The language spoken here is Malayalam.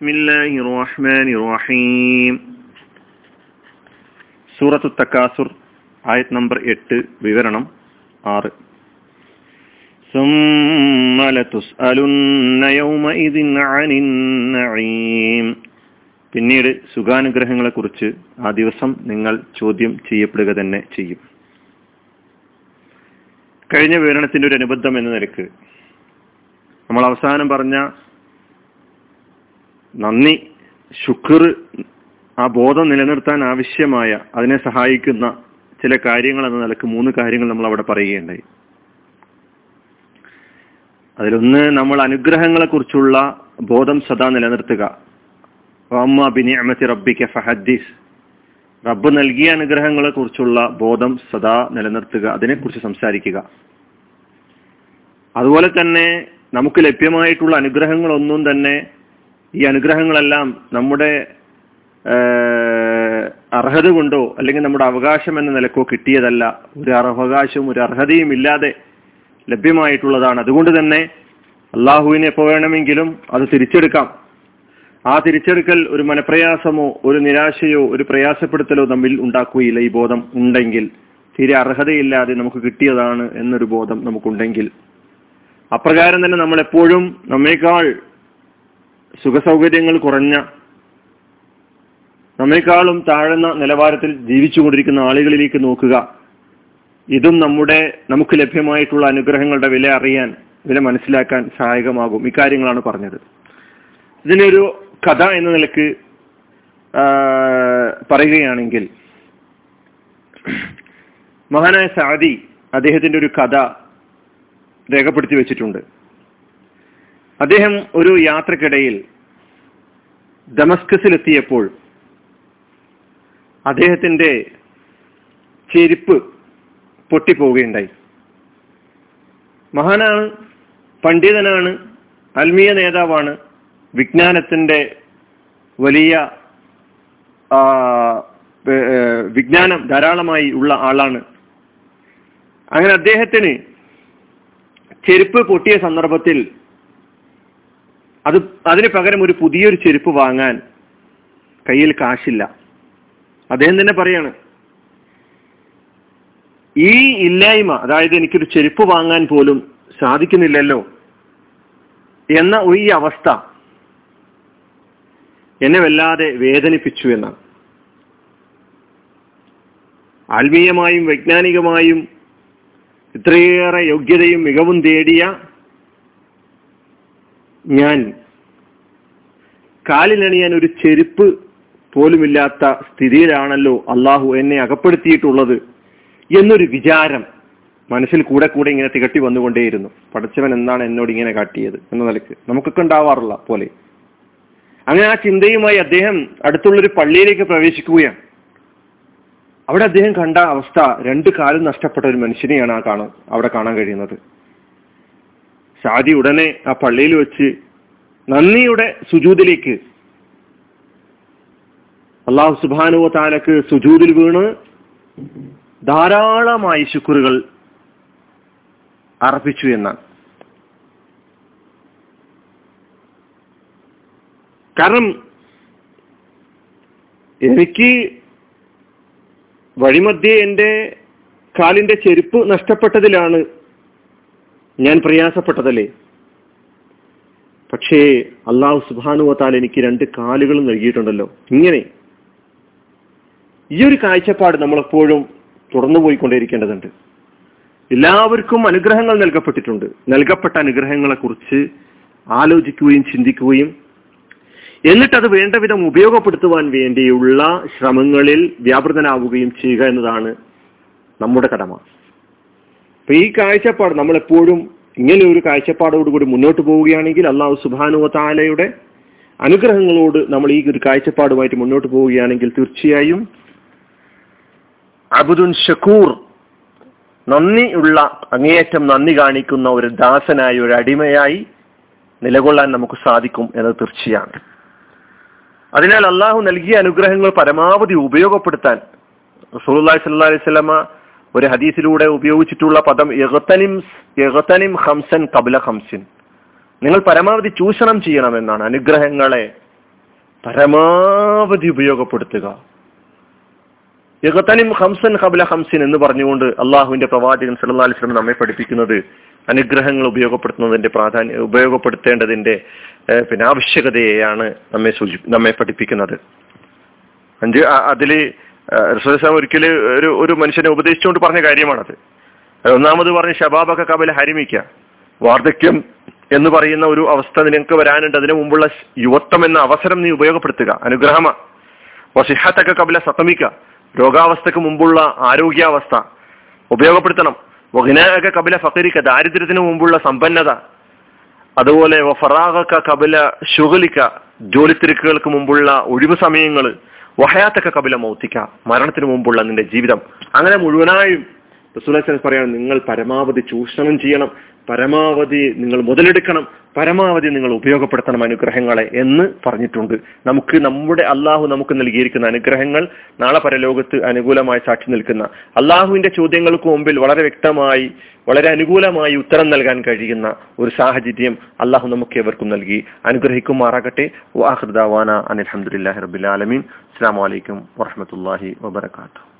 بسم الله الرحمن الرحيم സൂറത്തു തക്കാസുർ ആയത് നമ്പർ എട്ട് വിവരണം ആറ് ثم لتسألن يومئذ عن النعيم പിന്നീട് സുഖാനുഗ്രഹങ്ങളെ കുറിച്ച് ആ ദിവസം നിങ്ങൾ ചോദ്യം ചെയ്യപ്പെടുക തന്നെ ചെയ്യും കഴിഞ്ഞ വിവരണത്തിന്റെ ഒരു അനുബന്ധം എന്ന നിലക്ക് നമ്മൾ അവസാനം പറഞ്ഞ നന്ദി. ശുക്ർ ആ ബോധം നിലനിർത്താൻ ആവശ്യമായ അതിനെ സഹായിക്കുന്ന ചില കാര്യങ്ങൾ എന്ന നിലയ്ക്ക് മൂന്ന് കാര്യങ്ങൾ നമ്മൾ അവിടെ പറയുകയുണ്ടായി. അതിലൊന്ന് നമ്മൾ അനുഗ്രഹങ്ങളെ കുറിച്ചുള്ള ബോധം സദാ നിലനിർത്തുക. അമ്മ ബിനിഅമത്തി റബ്ബിക ഫഹദ്ദീസ്. റബ്ബ് നൽകിയ അനുഗ്രഹങ്ങളെ കുറിച്ചുള്ള ബോധം സദാ നിലനിർത്തുക അതിനെക്കുറിച്ച് സംസാരിക്കുക. അതുപോലെ തന്നെ നമുക്ക് ലഭ്യമായിട്ടുള്ള അനുഗ്രഹങ്ങളൊന്നും തന്നെ ഈ അനുഗ്രഹങ്ങളെല്ലാം നമ്മുടെ അർഹത കൊണ്ടോ അല്ലെങ്കിൽ നമ്മുടെ അവകാശം എന്ന നിലക്കോ കിട്ടിയതല്ല. ഒരു അവകാശവും ഒരു അർഹതയും ഇല്ലാതെ ലഭ്യമായിട്ടുള്ളതാണ്. അതുകൊണ്ട് തന്നെ അള്ളാഹുവിനെ എപ്പോ വേണമെങ്കിലും അത് തിരിച്ചെടുക്കാം. ആ തിരിച്ചെടുക്കൽ ഒരു മനപ്രയാസമോ ഒരു നിരാശയോ ഒരു പ്രയാസപ്പെടുത്തലോ തമ്മിൽ ഉണ്ടാക്കുകയില്ല ഈ ബോധം ഉണ്ടെങ്കിൽ. തീരെ അർഹതയില്ലാതെ നമുക്ക് കിട്ടിയതാണ് എന്നൊരു ബോധം നമുക്കുണ്ടെങ്കിൽ. അപ്രകാരം തന്നെ നമ്മൾ എപ്പോഴും നമ്മേക്കാൾ സുഖസൗകര്യങ്ങൾ കുറഞ്ഞ നമ്മേക്കാളും താഴ്ന്ന നിലവാരത്തിൽ ജീവിച്ചുകൊണ്ടിരിക്കുന്ന ആളുകളിലേക്ക് നോക്കുക. ഇതും നമ്മുടെ നമുക്ക് ലഭ്യമായിട്ടുള്ള അനുഗ്രഹങ്ങളുടെ വില അറിയാൻ വില മനസ്സിലാക്കാൻ സഹായകമാകും. ഇക്കാര്യങ്ങളാണ് പറഞ്ഞത്. ഇതിനൊരു കഥ എന്ന നിലയ്ക്ക് പറയുകയാണെങ്കിൽ മഹാനായ സാദി അദ്ദേഹത്തിന്റെ ഒരു കഥ രേഖപ്പെടുത്തി വെച്ചിട്ടുണ്ട്. അദ്ദേഹം ഒരു യാത്രക്കിടയിൽ ദമസ്കസിലെത്തിയപ്പോൾ അദ്ദേഹത്തിന്റെ ചെരുപ്പ് പൊട്ടിപ്പോവുകയുണ്ടായി. മഹാനാണ് പണ്ഡിതനാണ് ആത്മീയ നേതാവാണ് വിജ്ഞാനത്തിന്റെ വലിയ വിജ്ഞാനം ധാരാളമായി ഉള്ള ആളാണ്. അങ്ങനെ അദ്ദേഹത്തിന് ചെരുപ്പ് പൊട്ടിയ സന്ദർഭത്തിൽ അത് അതിന് പകരം ഒരു പുതിയൊരു ചെരുപ്പ് വാങ്ങാൻ കയ്യിൽ കാശില്ല. അദ്ദേഹം തന്നെ പറയാണ് ഈ ഇല്ലായ്മ അതായത് എനിക്കൊരു ചെരുപ്പ് വാങ്ങാൻ പോലും സാധിക്കുന്നില്ലല്ലോ എന്ന ഈ അവസ്ഥ എന്നെ വല്ലാതെ വേദനിപ്പിച്ചു എന്നാണ്. ആത്മീയമായും വൈജ്ഞാനികമായും ഇത്രയേറെ യോഗ്യതയും മികവും തേടിയ ഞാൻ കാലിലണിയാൻ ഒരു ചെരുപ്പ് പോലുമില്ലാത്ത സ്ഥിതിയിലാണല്ലോ അള്ളാഹു എന്നെ അകപ്പെടുത്തിയിട്ടുള്ളത് എന്നൊരു വിചാരം മനസ്സിൽ കൂടെ കൂടെ ഇങ്ങനെ തികട്ടി വന്നുകൊണ്ടേയിരുന്നു. പഠിച്ചവൻ എന്താണ് എന്നോട് ഇങ്ങനെ കാട്ടിയത് എന്ന നിലയ്ക്ക് നമുക്കൊക്കെ ഉണ്ടാവാറുള്ള പോലെ. അങ്ങനെ ആ ചിന്തയുമായി അദ്ദേഹം അടുത്തുള്ളൊരു പള്ളിയിലേക്ക് പ്രവേശിക്കുകയാണ്. അവിടെ അദ്ദേഹം കണ്ട അവസ്ഥ രണ്ട് കാലും നഷ്ടപ്പെട്ട ഒരു മനുഷ്യനെയാണ് ആ കാണാൻ അവിടെ കാണാൻ കഴിയുന്നത്. ഷാദി ഉടനെ ആ പള്ളിയിൽ വെച്ച് നന്ദിയുടെ സുജൂതിലേക്ക് അള്ളാഹു സുബാനുവ താലക്ക് സുജൂതിൽ വീണ് ധാരാളമായി ശുക്രുകൾ അർപ്പിച്ചു എന്നാണ്. കാരണം എനിക്ക് വഴിമധ്യേ എന്റെ കാലിന്റെ ചെരുപ്പ് നഷ്ടപ്പെട്ടതിലാണ് ഞാൻ പ്രയാസപ്പെട്ടതല്ലേ? പക്ഷേ അള്ളാഹു സുബാനുവത്താൽ എനിക്ക് രണ്ട് കാലുകളും നൽകിയിട്ടുണ്ടല്ലോ. ഇങ്ങനെ. ഈ ഒരു കാഴ്ചപ്പാട് നമ്മളെപ്പോഴും തുറന്നു പോയിക്കൊണ്ടേയിരിക്കേണ്ടതുണ്ട്. എല്ലാവർക്കും അനുഗ്രഹങ്ങൾ നൽകപ്പെട്ടിട്ടുണ്ട്. നൽകപ്പെട്ട അനുഗ്രഹങ്ങളെ കുറിച്ച് ആലോചിക്കുകയും ചിന്തിക്കുകയും എന്നിട്ടത് അത് വേണ്ട വിധം ഉപയോഗപ്പെടുത്തുവാൻ വേണ്ടിയുള്ള ശ്രമങ്ങളിൽ വ്യാപൃതനാവുകയും ചെയ്യുക എന്നതാണ് നമ്മുടെ കടമ. അപ്പൊ ഈ കാഴ്ചപ്പാട് നമ്മളെപ്പോഴും ഇങ്ങനെ ഒരു കാഴ്ചപ്പാടോടുകൂടി മുന്നോട്ട് പോവുകയാണെങ്കിൽ അള്ളാഹു സുബാനുവ താലയുടെ അനുഗ്രഹങ്ങളോട് നമ്മൾ ഈ ഒരു കാഴ്ചപ്പാടുമായിട്ട് മുന്നോട്ട് പോവുകയാണെങ്കിൽ തീർച്ചയായും അബുദുൻ ഷക്കൂർ നന്ദിയുള്ള അങ്ങേയറ്റം നന്ദി കാണിക്കുന്ന ഒരു ദാസനായി ഒരു അടിമയായി നിലകൊള്ളാൻ നമുക്ക് സാധിക്കും എന്നത് തീർച്ചയാണ്. അതിനാൽ അള്ളാഹു നൽകിയ അനുഗ്രഹങ്ങൾ പരമാവധി ഉപയോഗപ്പെടുത്താൻ റസൂലുള്ളാഹി സ്വല്ലല്ലാഹി അലൈഹി വസല്ലമ ഒരു ഹദീസിലൂടെ ഉപയോഗിച്ചിട്ടുള്ള പദം എഹത്തനിം എഹത്തനിം ഹംസൻ കബല ഹംസിൻ നിങ്ങൾ പരമാവധി ചൂഷണം ചെയ്യണമെന്നാണ് അനുഗ്രഹങ്ങളെ പരമാവധി ഉപയോഗപ്പെടുത്തുക. യഗതനിം ഹംസൻ കബല ഹംസിൻ എന്ന് പറഞ്ഞുകൊണ്ട് അള്ളാഹുവിന്റെ പ്രവാചകൻ സല്ലല്ലാഹു അലൈഹി വസല്ലം നമ്മെ പഠിപ്പിക്കുന്നത് അനുഗ്രഹങ്ങൾ ഉപയോഗപ്പെടുത്തുന്നതിന്റെ പ്രാധാന്യം ഉപയോഗപ്പെടുത്തേണ്ടതിന്റെ പിന്നെ ആവശ്യകതയെയാണ് നമ്മെ സൂചി നമ്മെ പഠിപ്പിക്കുന്നത്. അഞ്ച് അതിൽ റസൂൽ ഒരിക്കൽ ഒരു ഒരു മനുഷ്യനെ ഉപദേശിച്ചുകൊണ്ട് പറഞ്ഞ കാര്യമാണത്. ഒന്നാമത് പറഞ്ഞ് ഷബാബൊക്കെ കബല ഹരിമിക്ക. വാർദ്ധക്യം എന്ന് പറയുന്ന ഒരു അവസ്ഥ നിനക്ക് വരാനുണ്ട്. അതിനു മുമ്പുള്ള യുവത്വം എന്ന അവസരം നീ ഉപയോഗപ്പെടുത്തുക. അനുഗ്രഹമ. വസിഹത്തൊക്കെ കബല സത്തമിക്ക. രോഗാവസ്ഥക്ക് മുമ്പുള്ള ആരോഗ്യാവസ്ഥ ഉപയോഗപ്പെടുത്തണം. വഹിനാക കബില ഫക്കരിക്ക ദാരിദ്ര്യത്തിന് മുമ്പുള്ള സമ്പന്നത. അതുപോലെ ഫറാഖക്ക കബില ഷുഗലിക്ക ജോലിത്തിരക്കുകൾക്ക് മുമ്പുള്ള ഒഴിവ് സമയങ്ങൾ വഹയാത്തൊക്കെ കപില മൗത്തിക്ക മരണത്തിന് മുമ്പുള്ള നിന്റെ ജീവിതം. അങ്ങനെ മുഴുവനായും റസൂലൻ പറയാണ് നിങ്ങൾ പരമാവധി ചൂഷണം ചെയ്യണം പരമാവധി നിങ്ങൾ മുതലെടുക്കണം പരമാവധി നിങ്ങൾ ഉപയോഗപ്പെടുത്തണം അനുഗ്രഹങ്ങളെ എന്ന് പറഞ്ഞിട്ടുണ്ട്. നമുക്ക് നമ്മുടെ അള്ളാഹു നമുക്ക് നൽകിയിരിക്കുന്ന അനുഗ്രഹങ്ങൾ നാളെ പരലോകത്ത് അനുകൂലമായി സാക്ഷി നിൽക്കുന്ന അള്ളാഹുവിന്റെ ചോദ്യങ്ങൾക്ക് മുമ്പിൽ വളരെ വ്യക്തമായി വളരെ അനുകൂലമായി ഉത്തരം നൽകാൻ കഴിയുന്ന ഒരു സാഹചര്യം അള്ളാഹു നമുക്ക് എവർക്കും നൽകി. അനുഗ്രഹിക്കുമാറാകട്ടെ. വാഹൃദാവാന അനിൽഹമുല്ലാഹി റബിൻ ആലമീൻ. അസ്സാം വലൈക്കും വറഹമത്തല്ലാഹി വബർക്കാത്തു